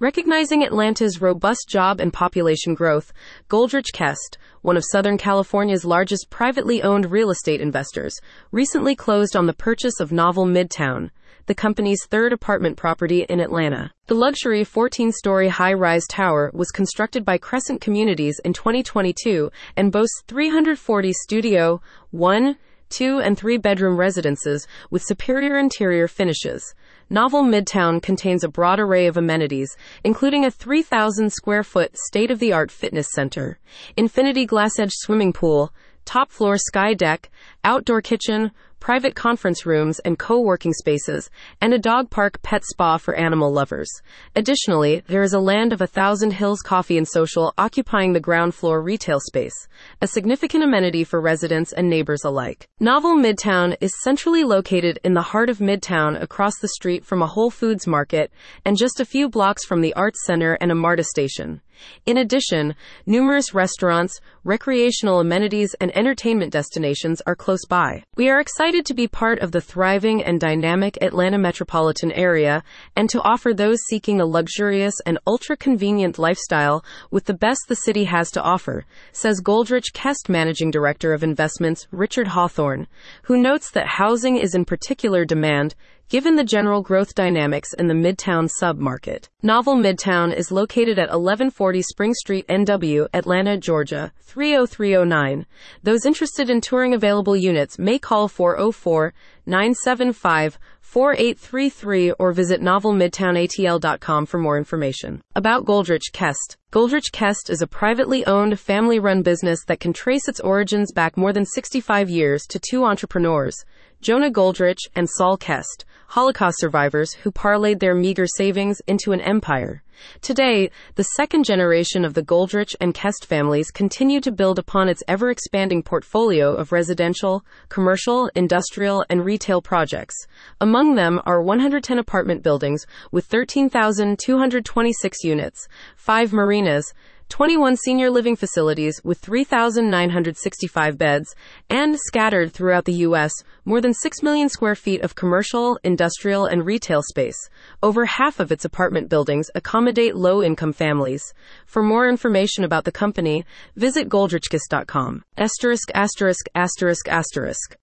Recognizing Atlanta's robust job and population growth, Goldrich Kest, one of Southern California's largest privately owned real estate investors, recently closed on the purchase of Novel Midtown, the company's third apartment property in Atlanta. The luxury 14 story high rise tower was constructed by Crescent Communities in 2022 and boasts 340 studio, 1, two and three bedroom residences with superior interior finishes. Novel Midtown contains a broad array of amenities, including a 3,000 square foot state of the art fitness center, infinity glass edge swimming pool, top floor sky deck, outdoor kitchen, private conference rooms and co-working spaces, and a dog park pet spa for animal lovers. Additionally, there is a land of a thousand hills coffee and social occupying the ground floor retail space, a significant amenity for residents and neighbors alike. Novel Midtown is centrally located in the heart of Midtown across the street from a Whole Foods market and just a few blocks from the Arts Center and a MARTA station. In addition, numerous restaurants, recreational amenities, and entertainment destinations are close by. We are excited to be part of the thriving and dynamic Atlanta metropolitan area and to offer those seeking a luxurious and ultra convenient lifestyle with the best the city has to offer, says Goldrich Kest Managing Director of Investments Richard Hawthorne, who notes that housing is in particular demand given the general growth dynamics in the Midtown submarket. Novel Midtown is located at 1140 Spring Street, NW, Atlanta, Georgia, 30309. Those interested in touring available units may call 404 975 4833 or visit novelmidtownatl.com for more information. About Goldrich Kest. Goldrich Kest is a privately owned, family run business that can trace its origins back more than 65 years to two entrepreneurs, Jonah Goldrich and Saul Kest, Holocaust survivors who parlayed their meager savings into an empire. Today, the second generation of the Goldrich and Kest families continue to build upon its ever expanding portfolio of residential, commercial, industrial, and retail projects. Among them are 110 apartment buildings with 13,226 units, five marinas, 21 senior living facilities with 3,965 beds, and scattered throughout the U.S., more than 6 million square feet of commercial, industrial, and retail space. Over half of its apartment buildings accommodate low income families. For more information about the company, visit goldrichkest.com. Asterisk, asterisk, asterisk, asterisk.